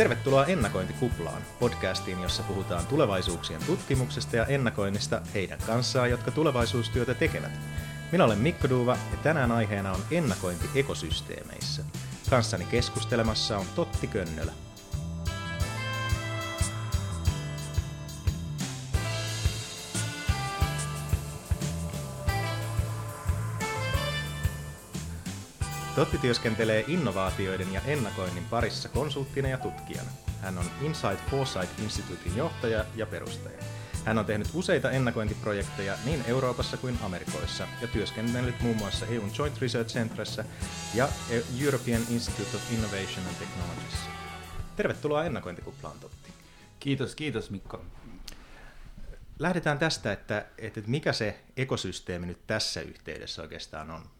Tervetuloa Ennakointikuplaan, podcastiin, jossa puhutaan tulevaisuuksien tutkimuksesta ja ennakoinnista heidän kanssaan, jotka tulevaisuustyötä tekevät. Minä olen Mikko Duva ja tänään aiheena on ennakointi ekosysteemeissä. Kanssani keskustelemassa on Totti Könnölä. Totti työskentelee innovaatioiden ja ennakoinnin parissa konsulttina ja tutkijana. Hän on Insight Foresight Instituutin johtaja ja perustaja. Hän on tehnyt useita ennakointiprojekteja niin Euroopassa kuin Amerikoissa ja työskennellyt muun muassa EUn Joint Research Centressä ja European Institute of Innovation and Technologies. Tervetuloa ennakointikuplaan, Totti. Kiitos, kiitos Mikko. Lähdetään tästä, että, että mikä se ekosysteemi nyt tässä yhteydessä oikeastaan on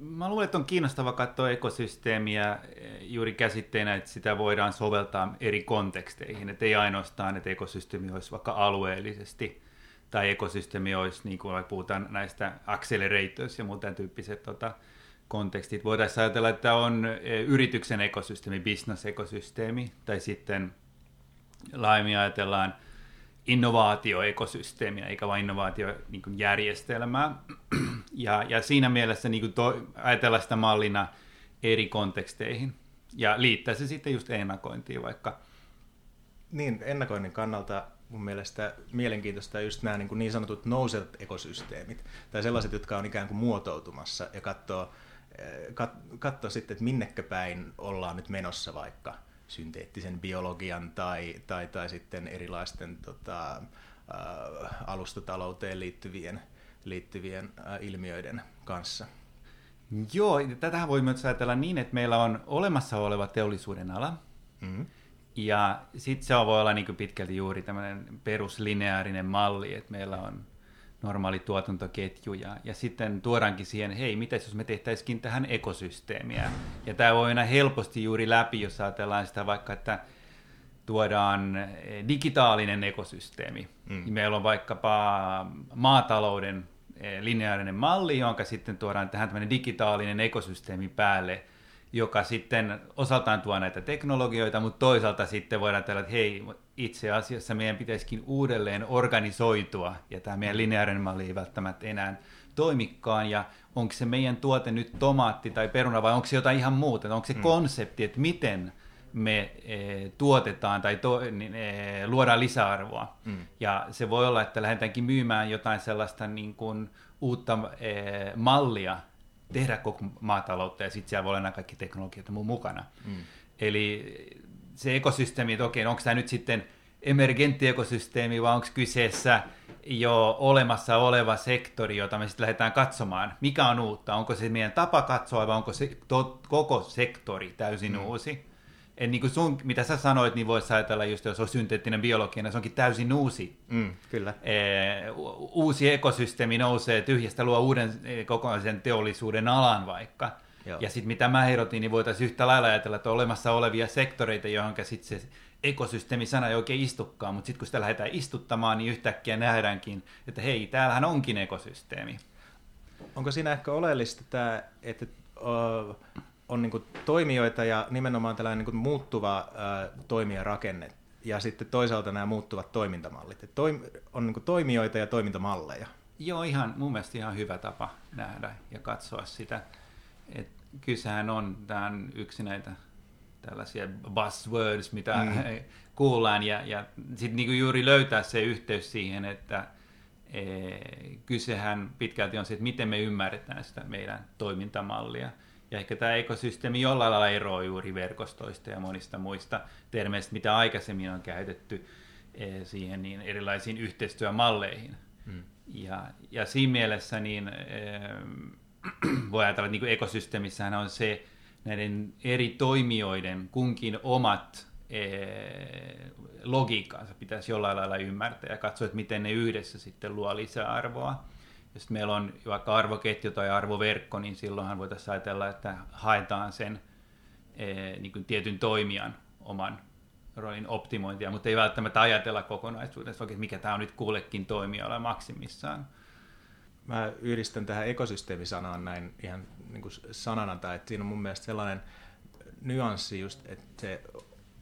mä luulen, että on kiinnostava katsoa ekosysteemiä eh, juuri käsitteenä, että sitä voidaan soveltaa eri konteksteihin. Että ei ainoastaan, että ekosysteemi olisi vaikka alueellisesti tai ekosysteemi olisi, niin kuin puhutaan näistä accelerators ja muuten tyyppiset tota, kontekstit. Voitaisiin ajatella, että on eh, yrityksen ekosysteemi, business-ekosysteemi, tai sitten laajemmin ajatellaan innovaatioekosysteemiä, eikä vain innovaatiojärjestelmää. Ja, ja siinä mielessä niin kuin to, ajatella sitä mallina eri konteksteihin ja liittää se sitten just ennakointiin vaikka. Niin, ennakoinnin kannalta mun mielestä mielenkiintoista just nämä niin, niin sanotut nouset ekosysteemit, tai sellaiset, jotka on ikään kuin muotoutumassa, ja katsoo, eh, kat, katsoo sitten, että minnekä päin ollaan nyt menossa vaikka synteettisen biologian tai, tai, tai sitten erilaisten tota, ä, alustatalouteen liittyvien liittyvien ilmiöiden kanssa. Joo, tätähän voi myös ajatella niin, että meillä on olemassa oleva teollisuuden ala, mm-hmm. ja sitten se voi olla niin pitkälti juuri tämmöinen peruslineaarinen malli, että meillä on normaali tuotantoketju, ja, ja sitten tuodaankin siihen, hei, mitä jos me tehtäisikin tähän ekosysteemiä, ja tämä voi mennä helposti juuri läpi, jos ajatellaan sitä vaikka, että tuodaan digitaalinen ekosysteemi. Mm. Meillä on vaikkapa maatalouden Eh, lineaarinen malli, jonka sitten tuodaan tähän tämmöinen digitaalinen ekosysteemi päälle, joka sitten osaltaan tuo näitä teknologioita, mutta toisaalta sitten voidaan tällä, että hei, itse asiassa meidän pitäisikin uudelleen organisoitua, ja tämä meidän lineaarinen malli ei välttämättä enää toimikaan, ja onko se meidän tuote nyt tomaatti tai peruna, vai onko se jotain ihan muuta, onko se mm. konsepti, että miten me e, tuotetaan tai to, niin, e, luodaan lisäarvoa. Mm. Ja se voi olla, että lähdetäänkin myymään jotain sellaista niin kuin, uutta e, mallia tehdä koko maataloutta ja sitten siellä voi olla nämä kaikki teknologiat mun mukana. Mm. Eli se ekosysteemi, että okei, onko tämä nyt sitten emergentti ekosysteemi vai onko kyseessä jo olemassa oleva sektori, jota me sitten lähdetään katsomaan. Mikä on uutta? Onko se meidän tapa katsoa vai onko se to, koko sektori täysin mm. uusi? En niin kuin sun, mitä sä sanoit, niin voisi ajatella just, jos on synteettinen biologia, niin se onkin täysin uusi. Mm, kyllä. Ee, uusi ekosysteemi nousee tyhjästä, luo uuden e, kokonaisen teollisuuden alan vaikka. Joo. Ja sitten mitä mä ehdotin, niin voitaisiin yhtä lailla ajatella, että on olemassa olevia sektoreita, johon sitten se ekosysteemi-sana ei oikein istukaan, mutta sitten kun sitä lähdetään istuttamaan, niin yhtäkkiä nähdäänkin, että hei, täällähän onkin ekosysteemi. Onko siinä ehkä oleellista tämä, että uh, on niin kuin toimijoita ja nimenomaan tällainen niin kuin muuttuva ää, toimijarakenne ja sitten toisaalta nämä muuttuvat toimintamallit. Et toim, on niin kuin toimijoita ja toimintamalleja. Joo, ihan, mun mielestä ihan hyvä tapa nähdä ja katsoa sitä. Et kysehän on, tämä on yksi näitä tällaisia buzzwords, mitä mm. kuullaan, ja, ja sitten niinku juuri löytää se yhteys siihen, että e, kysehän pitkälti on se, että miten me ymmärretään sitä meidän toimintamallia. Ja ehkä tämä ekosysteemi jollain lailla eroaa juuri verkostoista ja monista muista termeistä, mitä aikaisemmin on käytetty eh, siihen niin erilaisiin yhteistyömalleihin. Hmm. Ja, ja siinä mielessä niin, eh, voi ajatella, että niin ekosysteemissähän on se näiden eri toimijoiden kunkin omat eh, logiikkaansa pitäisi jollain lailla ymmärtää ja katsoa, että miten ne yhdessä sitten luo lisäarvoa jos meillä on vaikka arvoketju tai arvoverkko, niin silloinhan voitaisiin ajatella, että haetaan sen e, niin kuin tietyn toimijan oman roolin optimointia, mutta ei välttämättä ajatella kokonaisuudessa, että mikä tämä on nyt kullekin toimijalle maksimissaan. Mä yhdistän tähän ekosysteemisanaan näin ihan niin kuin sanana, tai että siinä on mun mielestä sellainen nyanssi just, että se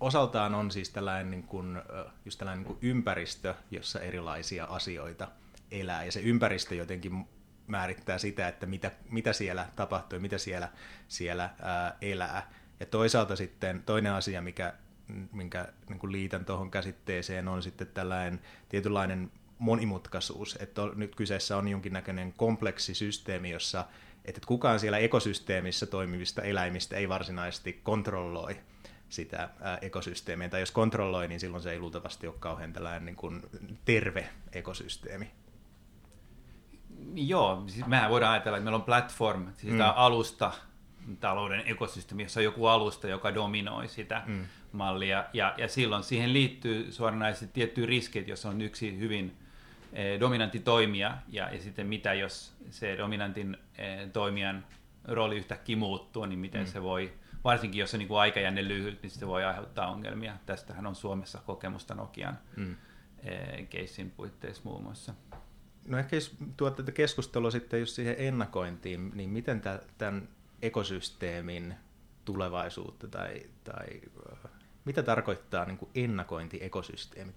osaltaan on siis tällainen, niin kuin, just tällainen niin kuin ympäristö, jossa erilaisia asioita elää. Ja se ympäristö jotenkin määrittää sitä, että mitä, mitä siellä tapahtuu ja mitä siellä, siellä ää, elää. Ja toisaalta sitten toinen asia, mikä, minkä niin kuin liitän tuohon käsitteeseen, on sitten tällainen tietynlainen monimutkaisuus, että nyt kyseessä on jonkinnäköinen kompleksisysteemi, jossa että kukaan siellä ekosysteemissä toimivista eläimistä ei varsinaisesti kontrolloi sitä ekosysteemiä, tai jos kontrolloi, niin silloin se ei luultavasti ole kauhean tällainen niin kuin terve ekosysteemi. Joo, siis mehän voidaan ajatella, että meillä on platform, siis mm. tämä alusta, talouden ekosysteemi, jossa on joku alusta, joka dominoi sitä mm. mallia, ja, ja silloin siihen liittyy suoranaisesti tiettyjä riskit, jos on yksi hyvin eh, dominantti toimija, ja, ja sitten mitä jos se dominantin eh, toimijan rooli yhtäkkiä muuttuu, niin miten mm. se voi, varsinkin jos on niin kuin aikajänne lyhyt, niin se voi aiheuttaa ongelmia. Tästähän on Suomessa kokemusta Nokian mm. eh, keissin puitteissa muun muassa. No ehkä jos tuot tätä keskustelua sitten just siihen ennakointiin, niin miten tämän ekosysteemin tulevaisuutta tai, tai mitä tarkoittaa niin kuin ennakointi ekosysteemi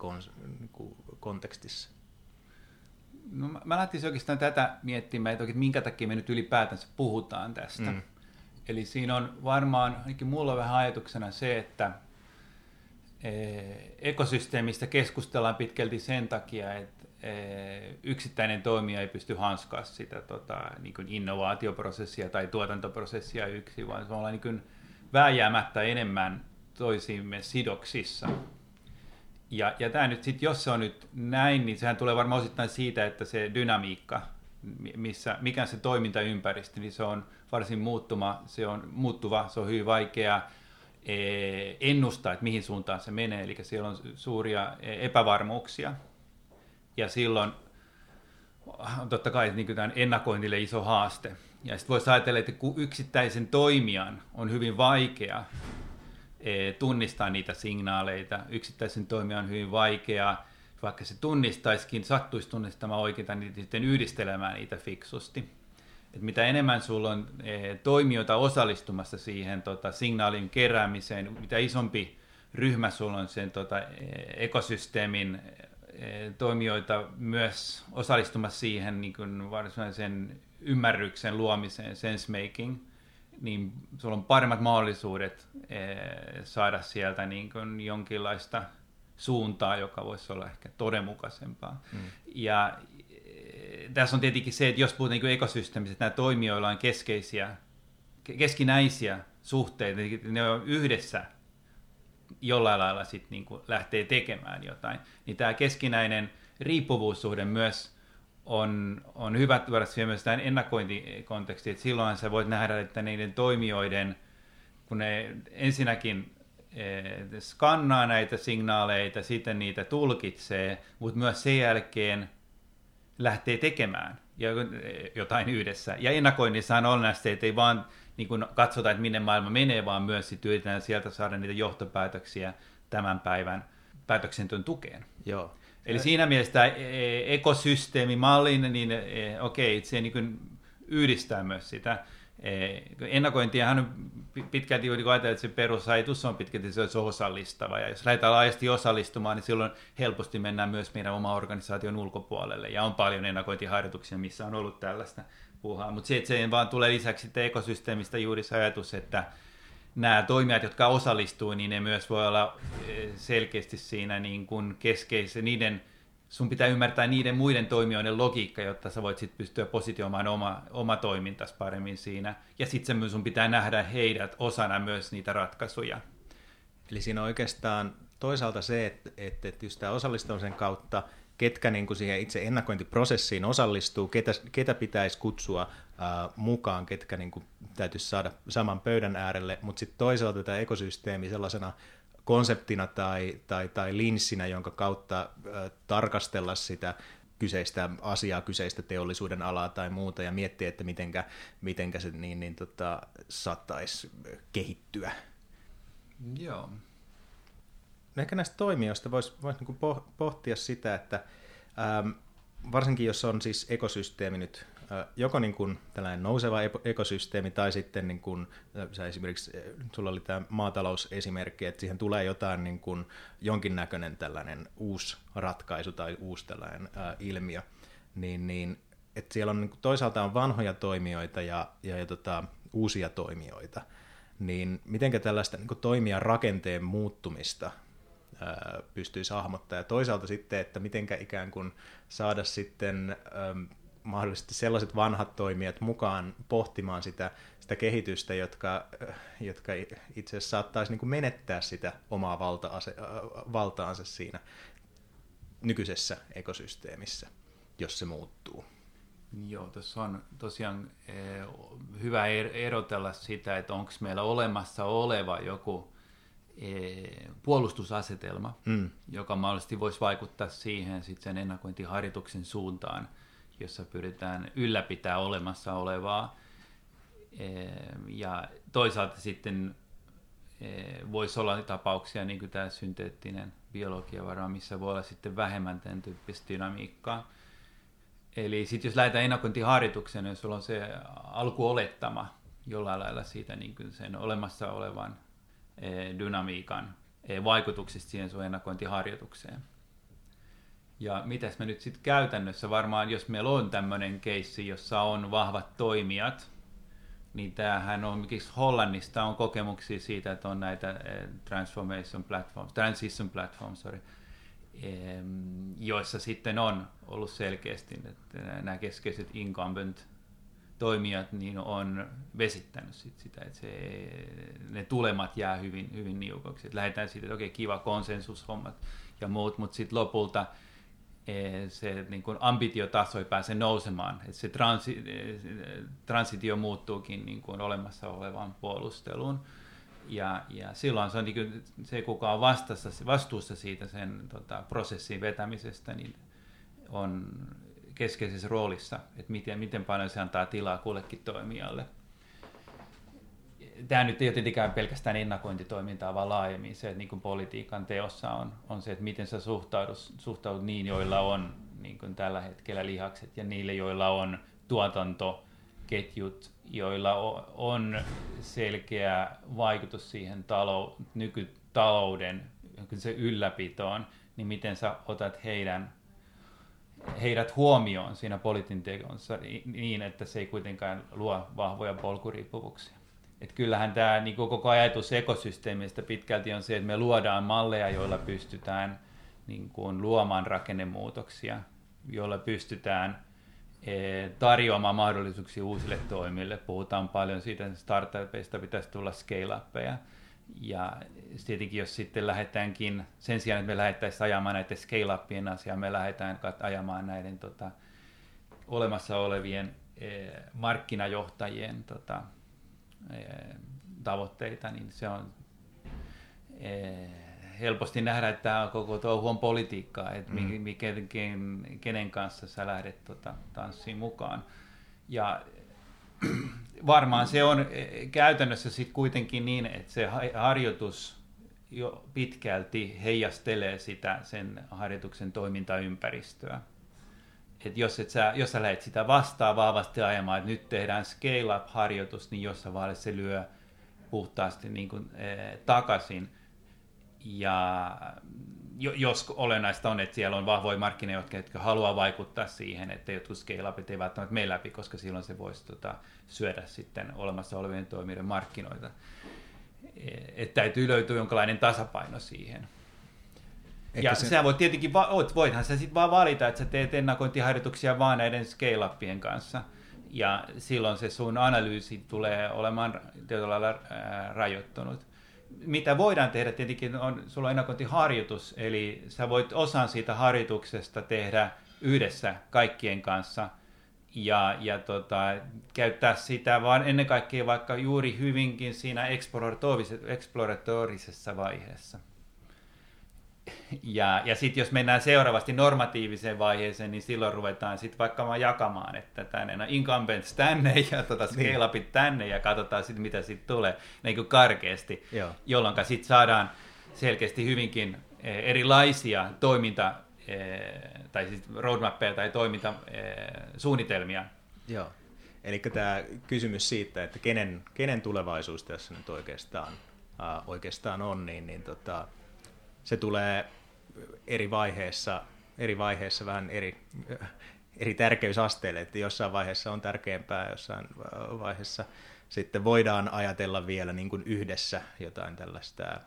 niin kuin kontekstissa? No, mä, mä lähtisin oikeastaan tätä miettimään, että minkä takia me nyt ylipäätänsä puhutaan tästä. Mm. Eli siinä on varmaan, ainakin mulla on vähän ajatuksena se, että e, ekosysteemistä keskustellaan pitkälti sen takia, että yksittäinen toimija ei pysty hanskaa sitä tota, niin kuin innovaatioprosessia tai tuotantoprosessia yksin, vaan se on niin vääjäämättä enemmän toisiimme sidoksissa. Ja, ja tämä nyt sitten, jos se on nyt näin, niin sehän tulee varmaan osittain siitä, että se dynamiikka, missä, mikä se toimintaympäristö, niin se on varsin muuttuma, se on muuttuva, se on hyvin vaikea e, ennustaa, että mihin suuntaan se menee, eli siellä on suuria e, epävarmuuksia. Ja silloin on totta kai niin tämän ennakoinnille iso haaste. Ja sitten voisi ajatella, että kun yksittäisen toimijan on hyvin vaikea E, tunnistaa niitä signaaleita. Yksittäisen toimijan on hyvin vaikeaa, vaikka se tunnistaisikin, sattuisi tunnistamaan oikeita, niin sitten yhdistelemään niitä fiksusti. Et mitä enemmän sulla on e, toimijoita osallistumassa siihen tota, signaalin keräämiseen, mitä isompi ryhmä sulla on sen tota, e, ekosysteemin toimijoita myös osallistumassa siihen niin kuin varsinaisen ymmärryksen luomiseen, sense making – niin sulla on paremmat mahdollisuudet eh, saada sieltä niin kuin jonkinlaista suuntaa, joka voisi olla ehkä todenmukaisempaa. Mm. Ja eh, tässä on tietenkin se, että jos puhutaan niin ekosysteemistä, että nämä toimijoilla on keskeisiä, keskinäisiä suhteita, niin ne on yhdessä jollain lailla sit niin kuin lähtee tekemään jotain, niin tämä keskinäinen riippuvuussuhde myös on, on hyvä tuoda siihen myös tähän ennakointikontekstiin, että silloin sä voit nähdä, että niiden toimijoiden, kun ne ensinnäkin eh, skannaa näitä signaaleita, sitten niitä tulkitsee, mutta myös sen jälkeen lähtee tekemään jotain yhdessä. Ja ennakoinnissa on olennaista, että ei vaan niin kun katsota, että minne maailma menee, vaan myös sit yritetään sieltä saada niitä johtopäätöksiä tämän päivän päätöksenteon tukeen. Joo. Eli siinä mielessä tämä ekosysteemimallin, niin e, okei, se niin yhdistää myös sitä. E, ennakointiahan on pitkälti ajatellaan, että se perusajatus on pitkälti se olisi osallistava. Ja jos lähdetään laajasti osallistumaan, niin silloin helposti mennään myös meidän oma organisaation ulkopuolelle. Ja on paljon ennakointiharjoituksia, missä on ollut tällaista puhaa. Mutta se, että se vaan tulee lisäksi ekosysteemistä juuri se ajatus, että nämä toimijat, jotka osallistuu, niin ne myös voi olla eh, selkeästi siinä niin kuin keskeisiä, niiden, sun pitää ymmärtää niiden muiden toimijoiden logiikka, jotta sä voit sitten pystyä positioimaan oma, oma toimintas paremmin siinä. Ja sitten sun pitää nähdä heidät osana myös niitä ratkaisuja. Eli siinä on oikeastaan toisaalta se, että, että, että just tämä osallistumisen kautta ketkä niin kuin siihen itse ennakointiprosessiin osallistuu, ketä, ketä pitäisi kutsua ää, mukaan, ketkä niin kuin täytyisi saada saman pöydän äärelle, mutta sitten toisaalta tämä ekosysteemi sellaisena konseptina tai, tai, tai linssinä, jonka kautta ää, tarkastella sitä kyseistä asiaa, kyseistä teollisuuden alaa tai muuta ja miettiä, että mitenkä, mitenkä se niin, niin tota, saattaisi kehittyä. Joo, ehkä näistä toimijoista voisi vois niinku pohtia sitä, että ähm, varsinkin jos on siis ekosysteemi nyt joko niin kuin tällainen nouseva ekosysteemi tai sitten niin kuin, sä esimerkiksi, sulla oli tämä maatalousesimerkki, että siihen tulee jotain niin kuin jonkinnäköinen tällainen uusi ratkaisu tai uusi tällainen ilmiö, niin, niin että siellä on niin kuin, toisaalta on vanhoja toimijoita ja, ja, ja tota, uusia toimijoita, niin mitenkä tällaista niin toimia rakenteen muuttumista pystyisi hahmottaa, ja toisaalta sitten, että mitenkä ikään kuin saada sitten mahdollisesti sellaiset vanhat toimijat mukaan pohtimaan sitä, sitä kehitystä, jotka, jotka itse asiassa saattaisi niin kuin menettää sitä omaa valta valtaansa siinä nykyisessä ekosysteemissä, jos se muuttuu. Joo, tuossa on tosiaan hyvä er-, erotella sitä, että onko meillä olemassa oleva joku puolustusasetelma, mm. joka mahdollisesti voisi vaikuttaa siihen sit sen ennakointiharjoituksen suuntaan, jossa pyritään ylläpitää olemassa olevaa. Ja toisaalta sitten voisi olla tapauksia, niin kuin tämä synteettinen biologia varmaan, missä voi olla sitten vähemmän tämän tyyppistä dynamiikkaa. Eli sitten jos lähdetään ennakointiharjoitukseen, niin sulla on se alkuolettama jollain lailla siitä niin kuin sen olemassa olevan dynamiikan vaikutuksista siihen sun ennakointiharjoitukseen. Ja mitäs me nyt sitten käytännössä varmaan, jos meillä on tämmöinen keissi, jossa on vahvat toimijat, niin tämähän on, miksi Hollannista on kokemuksia siitä, että on näitä eh, transformation platforms, transition platforms, sorry, joissa sitten on ollut selkeästi, että nämä keskeiset incumbent toimijat niin on vesittänyt sit sitä, että se, ne tulemat jää hyvin, hyvin niukoksi. Että lähdetään siitä, että okei, kiva konsensushommat ja muut, mutta sitten lopulta Eh, se niin kuin ambitiotaso ei pääse nousemaan, että se transi, eh, transitio muuttuukin niin kuin olemassa olevaan puolusteluun. Ja, ja silloin se, on niin se, kuka on vastassa, vastuussa siitä sen tota, prosessin vetämisestä, niin on keskeisessä roolissa, että miten, miten paljon se antaa tilaa kullekin toimijalle. Tämä nyt ei ole tietenkään pelkästään ennakointitoimintaa, vaan laajemmin se, että niin kuin politiikan teossa on, on se, että miten sä suhtaudut, suhtaudut niin, joilla on niin kuin tällä hetkellä lihakset ja niille, joilla on tuotantoketjut, joilla on selkeä vaikutus siihen talou, nykytalouden se ylläpitoon, niin miten sä otat heidän heidät huomioon siinä poliitin teossa niin, että se ei kuitenkaan luo vahvoja polkuriippuvuuksia. Et kyllähän tämä niin koko ajatus ekosysteemistä pitkälti on se, että me luodaan malleja, joilla pystytään niin kuin, luomaan rakennemuutoksia, joilla pystytään e, tarjoamaan mahdollisuuksia uusille toimille. Puhutaan paljon siitä, että startupeista pitäisi tulla scale-uppeja. Ja tietenkin jos sitten lähdetäänkin, sen sijaan, että me lähdettäisiin ajamaan näiden scale-upien asiaa, me lähdetään ajamaan näiden tota, olemassa olevien e, markkinajohtajien tota, tavoitteita, niin se on helposti nähdä, että tämä on koko touhu on politiikkaa, että mm. mikä, kenen kanssa sä lähdet tota, tanssiin mukaan. Ja varmaan se on käytännössä sitten kuitenkin niin, että se harjoitus jo pitkälti heijastelee sitä sen harjoituksen toimintaympäristöä että jos, et sä, jos sä lähdet sitä vastaan vahvasti ajamaan, että nyt tehdään scale-up-harjoitus, niin jossain vaiheessa se lyö puhtaasti niin kuin, eh, takaisin. Ja jos olennaista on, että siellä on vahvoja markkinoita, jotka haluaa vaikuttaa siihen, että jotkut scale-upit ei välttämättä mene läpi, koska silloin se voisi tota, syödä sitten olemassa olevien toimijoiden markkinoita. Eh, että täytyy löytyä jonkinlainen tasapaino siihen. Ehkä ja se... sä voit tietenkin, voithan sä sitten vaan valita, että sä teet ennakointiharjoituksia vaan näiden scale kanssa. Ja silloin se sun analyysi tulee olemaan tietyllä lailla rajoittunut. Mitä voidaan tehdä tietenkin on, sulla on ennakointiharjoitus, eli sä voit osan siitä harjoituksesta tehdä yhdessä kaikkien kanssa ja, ja tota, käyttää sitä vaan ennen kaikkea vaikka juuri hyvinkin siinä eksploratorisessa vaiheessa. Ja, ja sitten jos mennään seuraavasti normatiiviseen vaiheeseen, niin silloin ruvetaan sitten vaikka jakamaan, että tänne no incumbents tänne ja tota niin. scale upit tänne ja katsotaan sitten mitä sitten tulee niin kuin karkeasti, jolloin sitten saadaan selkeästi hyvinkin e, erilaisia toiminta tai siis roadmappeja tai toimintasuunnitelmia. Joo. Eli tämä kysymys siitä, että kenen, kenen tulevaisuus tässä nyt oikeastaan, ää, oikeastaan on, niin, niin tota, se tulee eri vaiheessa, eri vaiheessa vähän eri, eri tärkeysasteille, että jossain vaiheessa on tärkeämpää, jossain vaiheessa sitten voidaan ajatella vielä niin kuin yhdessä jotain tällaista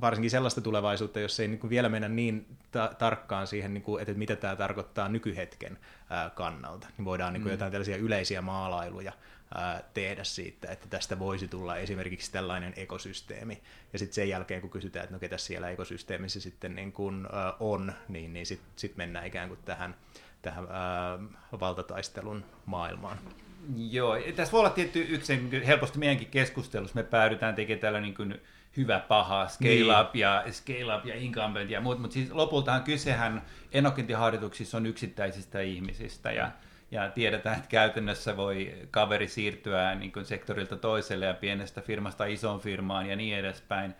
varsinkin sellaista tulevaisuutta, jos ei niin kuin vielä mennä niin ta- tarkkaan siihen, niin kuin, että mitä tämä tarkoittaa nykyhetken ää, kannalta, niin voidaan niin kuin mm. jotain tällaisia yleisiä maalailuja ää, tehdä siitä, että tästä voisi tulla esimerkiksi tällainen ekosysteemi. Ja sitten sen jälkeen, kun kysytään, että no ketä siellä ekosysteemissä sitten niin kuin, ää, on, niin, niin sitten sit mennään ikään kuin tähän, tähän ää, valtataistelun maailmaan. Joo, tässä voi olla tietty yksi helposti meidänkin keskustelussa, me päädytään tekemään tällä niin kuin hyvä, paha, scale niin. up ja scale up ja incumbent ja muut, mutta siis lopultahan kysehän enokintiharjoituksissa on yksittäisistä ihmisistä ja, ja tiedetään, että käytännössä voi kaveri siirtyä niin kuin sektorilta toiselle ja pienestä firmasta isoon firmaan ja niin edespäin.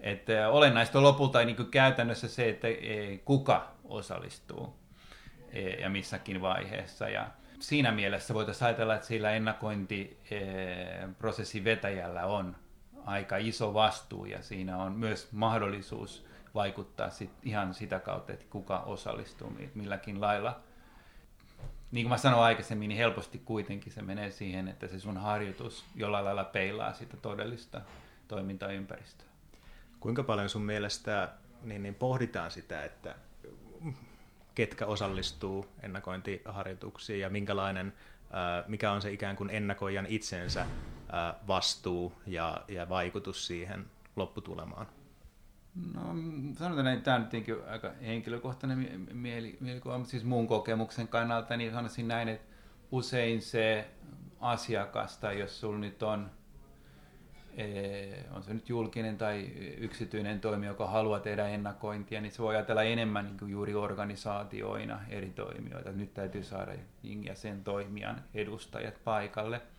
Että olennaista on lopulta niin kuin käytännössä se, että e, kuka osallistuu e, ja missäkin vaiheessa. Ja siinä mielessä voitaisiin ajatella, että sillä ennakointiprosessin vetäjällä on aika iso vastuu ja siinä on myös mahdollisuus vaikuttaa sit ihan sitä kautta, että kuka osallistuu milläkin lailla. Niin kuin mä sanoin aikaisemmin, niin helposti kuitenkin se menee siihen, että se sun harjoitus jollain lailla peilaa sitä todellista toimintaympäristöä. Kuinka paljon sun mielestä niin, niin pohditaan sitä, että ketkä osallistuu ennakointiharjoituksiin ja minkälainen, mikä on se ikään kuin ennakoijan itsensä vastuu ja, ja vaikutus siihen lopputulemaan? No sanotaan, että tämä on tietenkin aika henkilökohtainen mieli, mielikuva, mutta siis mun kokemuksen kannalta, niin sanoisin näin, että usein se asiakas, tai jos sulla nyt on, on se nyt julkinen tai yksityinen toimija, joka haluaa tehdä ennakointia, niin se voi ajatella enemmän niin kuin juuri organisaatioina eri toimijoita. Nyt täytyy saada ja sen toimijan edustajat paikalle –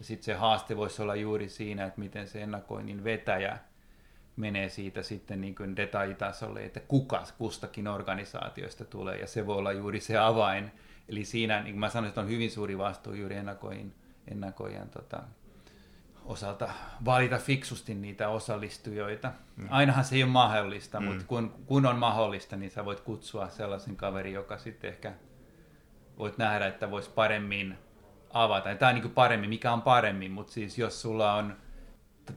ja sitten se haaste voisi olla juuri siinä, että miten se ennakoinnin vetäjä menee siitä sitten niin kuin detaljitasolle, että kuka kustakin organisaatioista tulee, ja se voi olla juuri se avain. Eli siinä, niin kuin mä sanoin, että on hyvin suuri vastuu juuri ennakoin, ennakoijan tota, osalta valita fiksusti niitä osallistujoita. Mm. Ainahan se ei ole mahdollista, mm. mutta kun, kun on mahdollista, niin sä voit kutsua sellaisen kaverin, joka sitten ehkä voit nähdä, että voisi paremmin avata. Tämä on niin paremmin, mikä on paremmin, mutta siis jos sulla on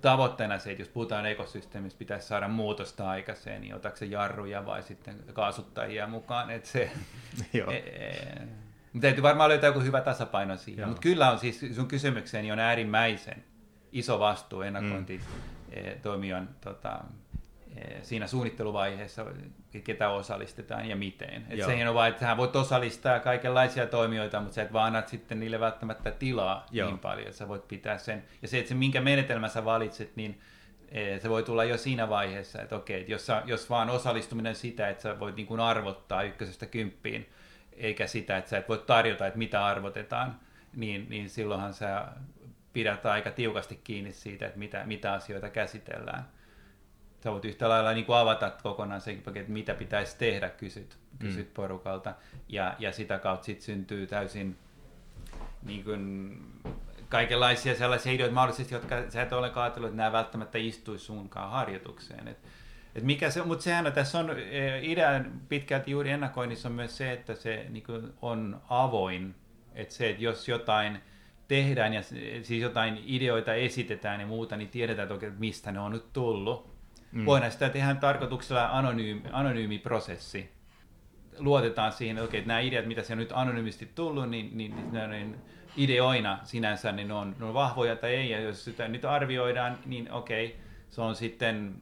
tavoitteena se, että jos puhutaan ekosysteemistä, pitäisi saada muutosta aikaiseen, niin otatko se jarruja vai sitten kaasuttajia mukaan, että se... Joo. E, e, täytyy varmaan löytää joku hyvä tasapaino siihen, mutta kyllä on siis sun kysymykseeni on äärimmäisen iso vastuu ennakointi mm. toimijan tota, Eh, siinä suunnitteluvaiheessa, ketä osallistetaan ja miten. Et sehän on vain, että sä voit osallistaa kaikenlaisia toimijoita, mutta sä et vaan annat sitten niille välttämättä tilaa Joo. niin paljon, että sä voit pitää sen. Ja se, että se minkä menetelmä sä valitset, niin eh, se voi tulla jo siinä vaiheessa, että okei, että jos, jos vaan osallistuminen sitä, että sä voit niin kuin arvottaa ykkösestä kymppiin, eikä sitä, että sä et voi tarjota, että mitä arvotetaan, niin, niin silloinhan sä pidät aika tiukasti kiinni siitä, että mitä, mitä asioita käsitellään sä voit yhtä lailla niin kuin avata kokonaan sen, että mitä pitäisi tehdä, kysyt, kysyt mm. porukalta. Ja, ja sitä kautta sitten syntyy täysin niin kuin, kaikenlaisia sellaisia ideoita mahdollisesti, jotka sä et ole ajatellut, että nämä välttämättä istuisi sunkaan harjoitukseen. Et, et mikä se, mutta sehän on, tässä on e, idean pitkälti juuri ennakoinnissa on myös se, että se niin kuin, on avoin. Että se, että jos jotain tehdään ja siis jotain ideoita esitetään ja muuta, niin tiedetään toki, että mistä ne on nyt tullut Mm. Voidaan sitä tehdä tarkoituksella anonyymi, anonyymi prosessi. Luotetaan siihen, että, okay, että nämä ideat, mitä se on nyt anonyymisti tullut, niin, niin, niin, niin, niin ideoina sinänsä niin ne on, ne on vahvoja tai ei. Ja jos sitä nyt arvioidaan, niin okei, se on sitten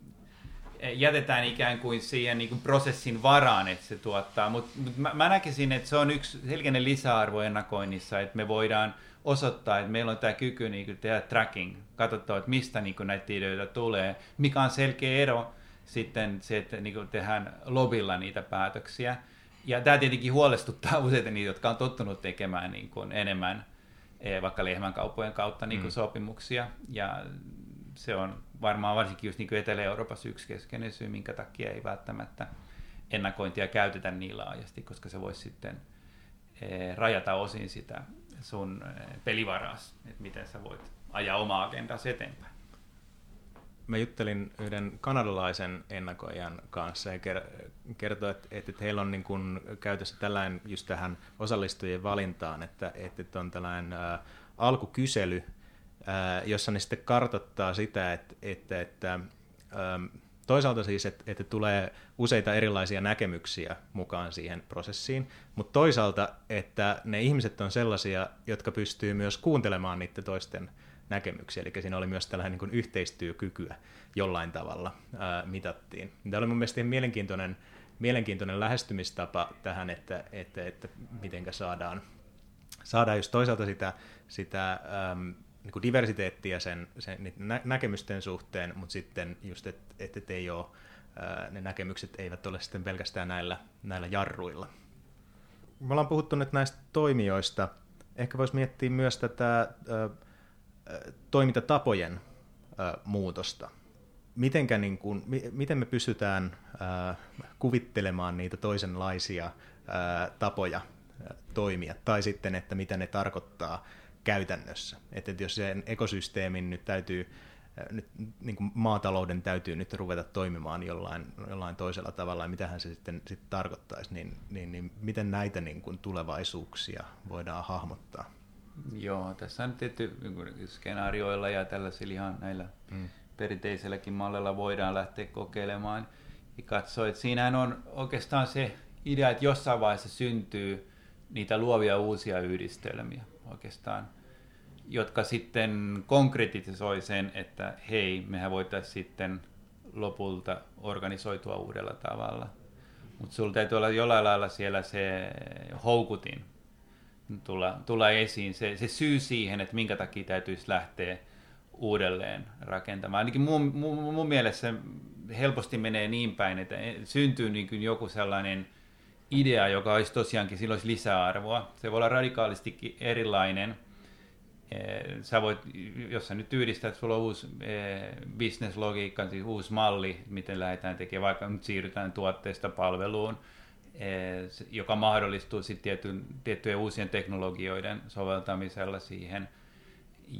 jätetään ikään kuin siihen niin kuin prosessin varaan, että se tuottaa. Mutta mut mä, mä näkisin, että se on yksi selkeinen lisäarvo ennakoinnissa, että me voidaan osoittaa, että meillä on tämä kyky niin kuin tehdä tracking, katsotaan, että mistä niin kuin näitä ideoita tulee, mikä on selkeä ero sitten se, että niin kuin tehdään lobilla niitä päätöksiä. Ja tämä tietenkin huolestuttaa useita niitä, jotka on tottunut tekemään niin kuin enemmän eh, vaikka lehmänkauppojen kautta niin kuin mm. sopimuksia. Ja se on varmaan varsinkin just niin kuin Etelä-Euroopassa yksi keskeinen syy, minkä takia ei välttämättä ennakointia käytetä niin laajasti, koska se voisi sitten eh, rajata osin sitä sun eh, pelivaras, että miten sä voit ajaa omaa agendasi eteenpäin. Mä juttelin yhden kanadalaisen ennakoijan kanssa ja kertoi, että, heillä on niin kuin käytössä tällainen just tähän osallistujien valintaan, että, että on tällainen ä, alkukysely, ä, jossa ne sitten kartoittaa sitä, että, että, että ä, toisaalta siis, että, että tulee useita erilaisia näkemyksiä mukaan siihen prosessiin, mutta toisaalta, että ne ihmiset on sellaisia, jotka pystyy myös kuuntelemaan niiden toisten näkemyksiä, eli siinä oli myös tällainen niin yhteistyökykyä jollain tavalla ää, mitattiin. Tämä oli mun mielestä mielenkiintoinen, mielenkiintoinen lähestymistapa tähän, että, että, että miten saadaan, saadaan just toisaalta sitä, sitä äm, niin kuin diversiteettiä sen, sen nä- näkemysten suhteen, mutta sitten just, että et, et ei ole, ne näkemykset eivät ole sitten pelkästään näillä, näillä jarruilla. Me ollaan puhuttu nyt näistä toimijoista. Ehkä voisi miettiä myös tätä ää, toimintatapojen ää, muutosta. Mitenkä, niin kuin, mi, miten me pystytään ää, kuvittelemaan niitä toisenlaisia ää, tapoja ää, toimia, tai sitten, että mitä ne tarkoittaa käytännössä. Että jos sen ekosysteemin nyt täytyy, nyt, niin kuin maatalouden täytyy nyt ruveta toimimaan jollain, jollain toisella tavalla, ja mitähän se sitten, sitten tarkoittaisi, niin, niin, niin miten näitä niin kuin tulevaisuuksia voidaan hahmottaa? Joo, tässä on tietty niin skenaarioilla ja tällaisilla ihan näillä mm. perinteiselläkin mallilla voidaan lähteä kokeilemaan ja katsoa, että siinähän on oikeastaan se idea, että jossain vaiheessa syntyy niitä luovia uusia yhdistelmiä oikeastaan, jotka sitten konkretisoi sen, että hei, mehän voitaisiin sitten lopulta organisoitua uudella tavalla. Mutta sulla täytyy olla jollain lailla siellä se houkutin tulla, tulla esiin, se, se syy siihen, että minkä takia täytyisi lähteä uudelleen rakentamaan. Ainakin mun, mun, mun mielestä helposti menee niin päin, että syntyy niin kuin joku sellainen idea, joka olisi tosiaankin, sillä olisi lisäarvoa. Se voi olla radikaalistikin erilainen. Eh, sä voit, jos sä nyt yhdistät, sulla on uusi eh, business-logiikka, siis uusi malli, miten lähdetään tekemään, vaikka nyt siirrytään tuotteesta palveluun, Eh, joka mahdollistuu sitten tiettyjen uusien teknologioiden soveltamisella siihen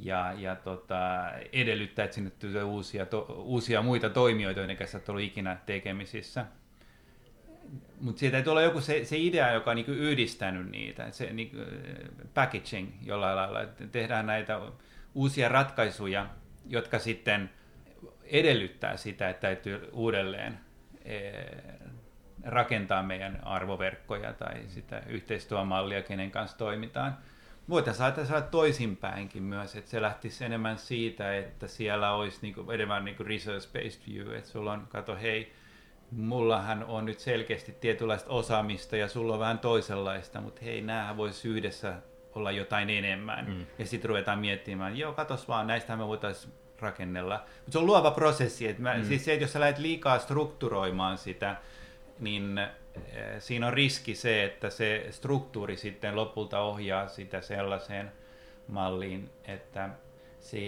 ja, ja tota, edellyttää, että sinne tulee uusia, to, uusia muita toimijoita, joiden kanssa et ollut ikinä tekemisissä. Mutta siitä täytyy olla joku se, se idea, joka on niinku yhdistänyt niitä, se niinku, packaging jollain lailla, että tehdään näitä uusia ratkaisuja, jotka sitten edellyttää sitä, että täytyy uudelleen eh, rakentaa meidän arvoverkkoja tai sitä yhteistyömallia, kenen kanssa toimitaan. Voitaisiin saada toisinpäinkin myös, että se lähtisi enemmän siitä, että siellä olisi niinku, enemmän niinku research-based view, että sulla on, kato hei, mullahan on nyt selkeästi tietynlaista osaamista ja sulla on vähän toisenlaista, mutta hei, näähän voisi yhdessä olla jotain enemmän. Mm. Ja sitten ruvetaan miettimään, joo, katos vaan, näistä me voitaisiin rakennella. Mutta se on luova prosessi. Että mä, mm. Siis se, että jos sä lähdet liikaa strukturoimaan sitä, niin eh, siinä on riski se, että se struktuuri sitten lopulta ohjaa sitä sellaiseen malliin, että se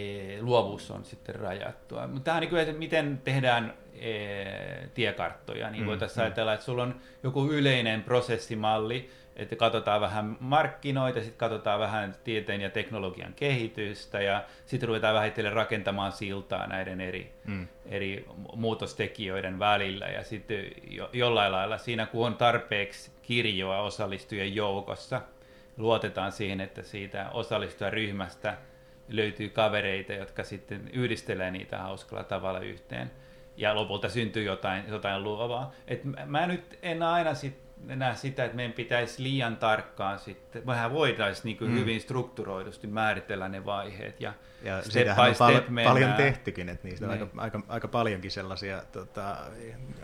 luovuus on sitten rajattua. Mutta tämä on niin kuin, miten tehdään eh, tiekarttoja, niin mm, voitaisiin mm. ajatella, että sulla on joku yleinen prosessimalli, että katsotaan vähän markkinoita, sitten katsotaan vähän tieteen ja teknologian kehitystä ja sitten ruvetaan vähitellen rakentamaan siltaa näiden eri, mm. eri muutostekijöiden välillä ja sitten jo, jollain lailla siinä kun on tarpeeksi kirjoa osallistujien joukossa, luotetaan siihen, että siitä osallistujaryhmästä löytyy kavereita, jotka sitten yhdistelee niitä hauskalla tavalla yhteen ja lopulta syntyy jotain, jotain luovaa. Et mä nyt en aina sit näe sitä, että meidän pitäisi liian tarkkaan sitten, vähän voitaisiin niin mm. hyvin strukturoidusti määritellä ne vaiheet ja, ja step by step pal- mennään. paljon tehtykin, että niistä niin. on aika, aika, aika paljonkin sellaisia tota,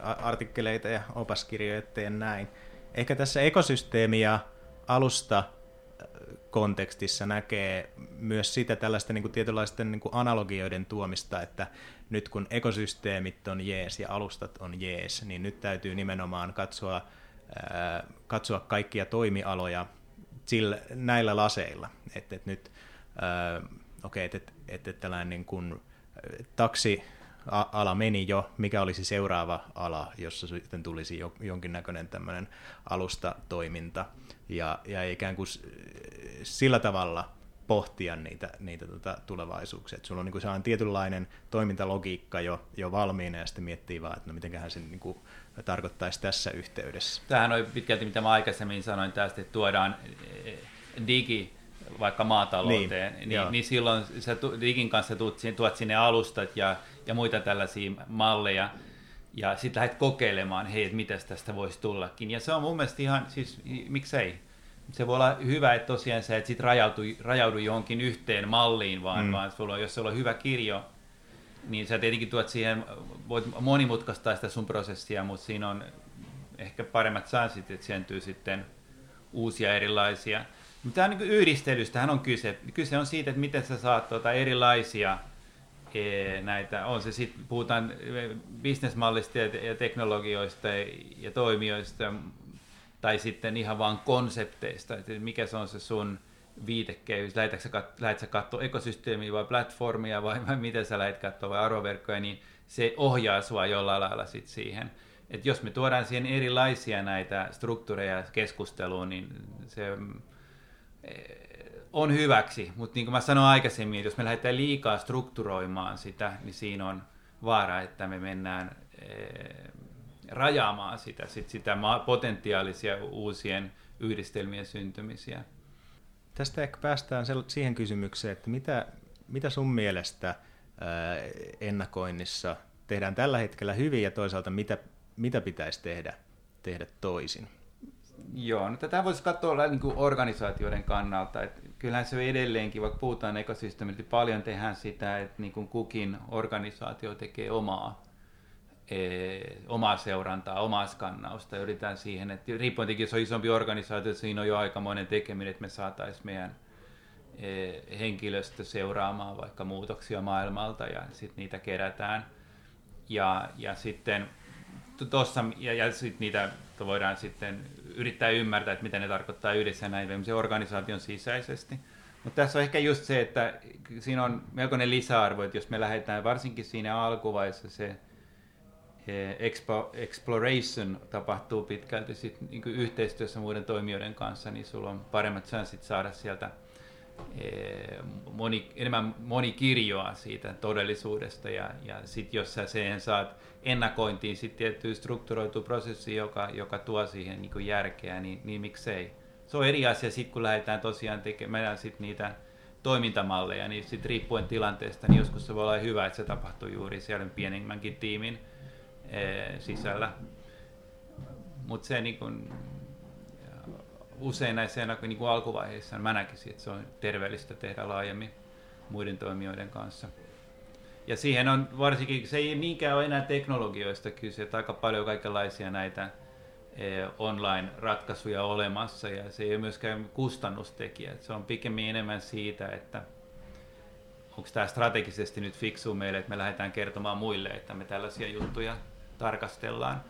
artikkeleita ja opaskirjoja ja näin. Ehkä tässä ekosysteemi ja alusta kontekstissa näkee myös sitä tällaista niin kuin tietynlaisten niin kuin analogioiden tuomista, että nyt kun ekosysteemit on jees ja alustat on jees, niin nyt täytyy nimenomaan katsoa katsoa kaikkia toimialoja sillä, näillä laseilla. Että et nyt, okei, okay, et, et, et tällainen niin kuin, taksi ala meni jo, mikä olisi seuraava ala, jossa sitten tulisi jo, jonkinnäköinen tämmöinen alustatoiminta ja, ja ikään kuin sillä tavalla pohtia niitä, niitä tota tulevaisuuksia. Et sulla on niin sellainen tietynlainen toimintalogiikka jo, jo valmiina ja sitten miettii vaan, että no mitenköhän se niin kuin tarkoittaisi tässä yhteydessä. Tämähän on pitkälti, mitä mä aikaisemmin sanoin tästä, että tuodaan eh, digi vaikka maatalouteen, niin, niin, niin silloin sä digin kanssa tuot, tuot sinne alustat ja, ja muita tällaisia malleja, ja sitten lähdet kokeilemaan, hei, että mitäs tästä voisi tullakin. Ja se on mun mielestä ihan, siis miksei, se voi olla hyvä, että tosiaan sä et sit rajaudu, rajaudu johonkin yhteen malliin, vaan, mm. vaan sulla jos sulla on hyvä kirjo, niin sä tietenkin tuot siihen, voit monimutkaistaa sitä sun prosessia, mutta siinä on ehkä paremmat chanssit, että syntyy sitten uusia erilaisia. Mutta tämä on niin yhdistelystähän on kyse. Kyse on siitä, että miten sä saat tuota erilaisia näitä, on se sitten, puhutaan e, bisnesmallista ja, ja teknologioista ja toimijoista, tai sitten ihan vaan konsepteista, että mikä se on se sun viitekehys, lähdetkö sä, sä katsoa ekosysteemiä vai platformia vai, vai miten sä lähdet katsoa vai arvoverkkoja, niin se ohjaa sua jollain lailla sit siihen. Et jos me tuodaan siihen erilaisia näitä struktuureja keskusteluun, niin se eh, on hyväksi, mutta niin kuin mä sanoin aikaisemmin, jos me lähdetään liikaa strukturoimaan sitä, niin siinä on vaara, että me mennään eh, rajaamaan sitä, sit sitä potentiaalisia uusien yhdistelmien syntymisiä. Tästä ehkä päästään siihen kysymykseen, että mitä, mitä sun mielestä ennakoinnissa tehdään tällä hetkellä hyvin ja toisaalta mitä, mitä pitäisi tehdä, tehdä toisin? Joo, no tätä voisi katsoa niin kuin organisaatioiden kannalta. Että kyllähän se edelleenkin, vaikka puhutaan ekosysteemistä, paljon tehdään sitä, että niin kuin kukin organisaatio tekee omaa Eh, omaa seurantaa, omaa skannausta. Yritetään siihen, että riippuen tietenkin, jos on isompi organisaatio, siinä on jo aikamoinen tekeminen, että me saataisiin meidän eh, henkilöstö seuraamaan vaikka muutoksia maailmalta ja sitten niitä kerätään. Ja, ja sitten tuossa, ja, ja sitten niitä voidaan sitten yrittää ymmärtää, että mitä ne tarkoittaa yhdessä näin organisaation sisäisesti. Mutta tässä on ehkä just se, että siinä on melkoinen lisäarvo, että jos me lähdetään varsinkin siinä alkuvaiheessa se expo, exploration tapahtuu pitkälti sit, niin yhteistyössä muiden toimijoiden kanssa, niin sulla on paremmat chanssit saada sieltä moni, enemmän monikirjoa siitä todellisuudesta ja, ja sitten jos sä sen saat ennakointiin sitten tietty strukturoitu prosessi, joka, joka tuo siihen niin järkeä, niin, niin miksei. Se on eri asia sitten, kun lähdetään tosiaan tekemään sit niitä toimintamalleja, niin sitten riippuen tilanteesta, niin joskus se voi olla hyvä, että se tapahtuu juuri siellä pienemmänkin tiimin Eh, sisällä. Mutta se niin kun, usein näissä niin kuin alkuvaiheissa mä näkisin, että se on terveellistä tehdä laajemmin muiden toimijoiden kanssa. Ja siihen on varsinkin, se ei niinkään ole enää teknologioista kyse, että aika paljon kaikenlaisia näitä eh, online-ratkaisuja olemassa ja se ei ole myöskään kustannustekijä. Se on pikemmin enemmän siitä, että onko tämä strategisesti nyt fiksu meille, että me lähdetään kertomaan muille, että me tällaisia juttuja tarkastellaan.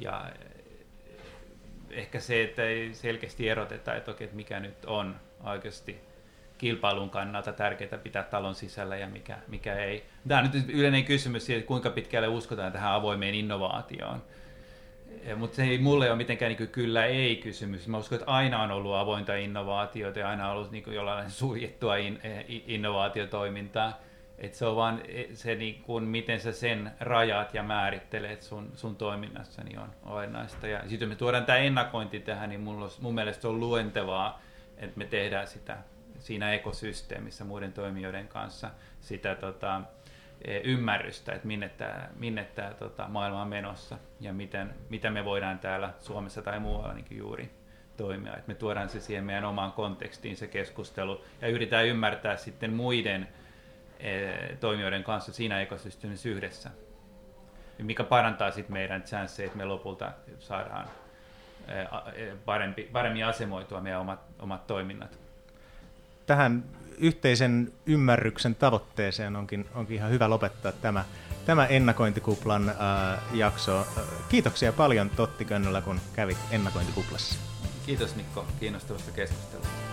Ja ehkä se, että ei selkeästi eroteta, että, okei, että mikä nyt on oikeasti kilpailun kannalta tärkeää pitää talon sisällä ja mikä, mikä ei. Tämä on nyt yleinen kysymys siitä, kuinka pitkälle uskotaan tähän avoimeen innovaatioon. Mutta se ei mulle ole mitenkään niin kyllä ei kysymys. Mä uskon, että aina on ollut avointa innovaatiota ja aina on ollut niin jollain suljettua in, innovaatiotoimintaa. Et se on vaan e, se, niin kun, miten sä sen rajat ja määrittelet sun, sun toiminnassa, niin on olennaista. Ja sitten me tuodaan tämä ennakointi tähän, niin mun, mun mielestä on luentevaa, että me tehdään sitä siinä ekosysteemissä muiden toimijoiden kanssa sitä tota, e, ymmärrystä, että minne tämä, minne tämä tota, maailma on menossa ja miten, mitä me voidaan täällä Suomessa tai muualla niin juuri toimia. Et me tuodaan se siihen meidän omaan kontekstiin se keskustelu ja yritetään ymmärtää sitten muiden toimijoiden kanssa siinä ekosysteemissä yhdessä, mikä parantaa sitten meidän chansseja, että me lopulta saadaan eh, eh, parempi, paremmin asemoitua meidän omat, omat toiminnat. Tähän yhteisen ymmärryksen tavoitteeseen onkin, onkin ihan hyvä lopettaa tämä, tämä ennakointikuplan äh, jakso. Kiitoksia paljon Totti Könnölä, kun kävit ennakointikuplassa. Kiitos Mikko kiinnostavasta keskustelusta.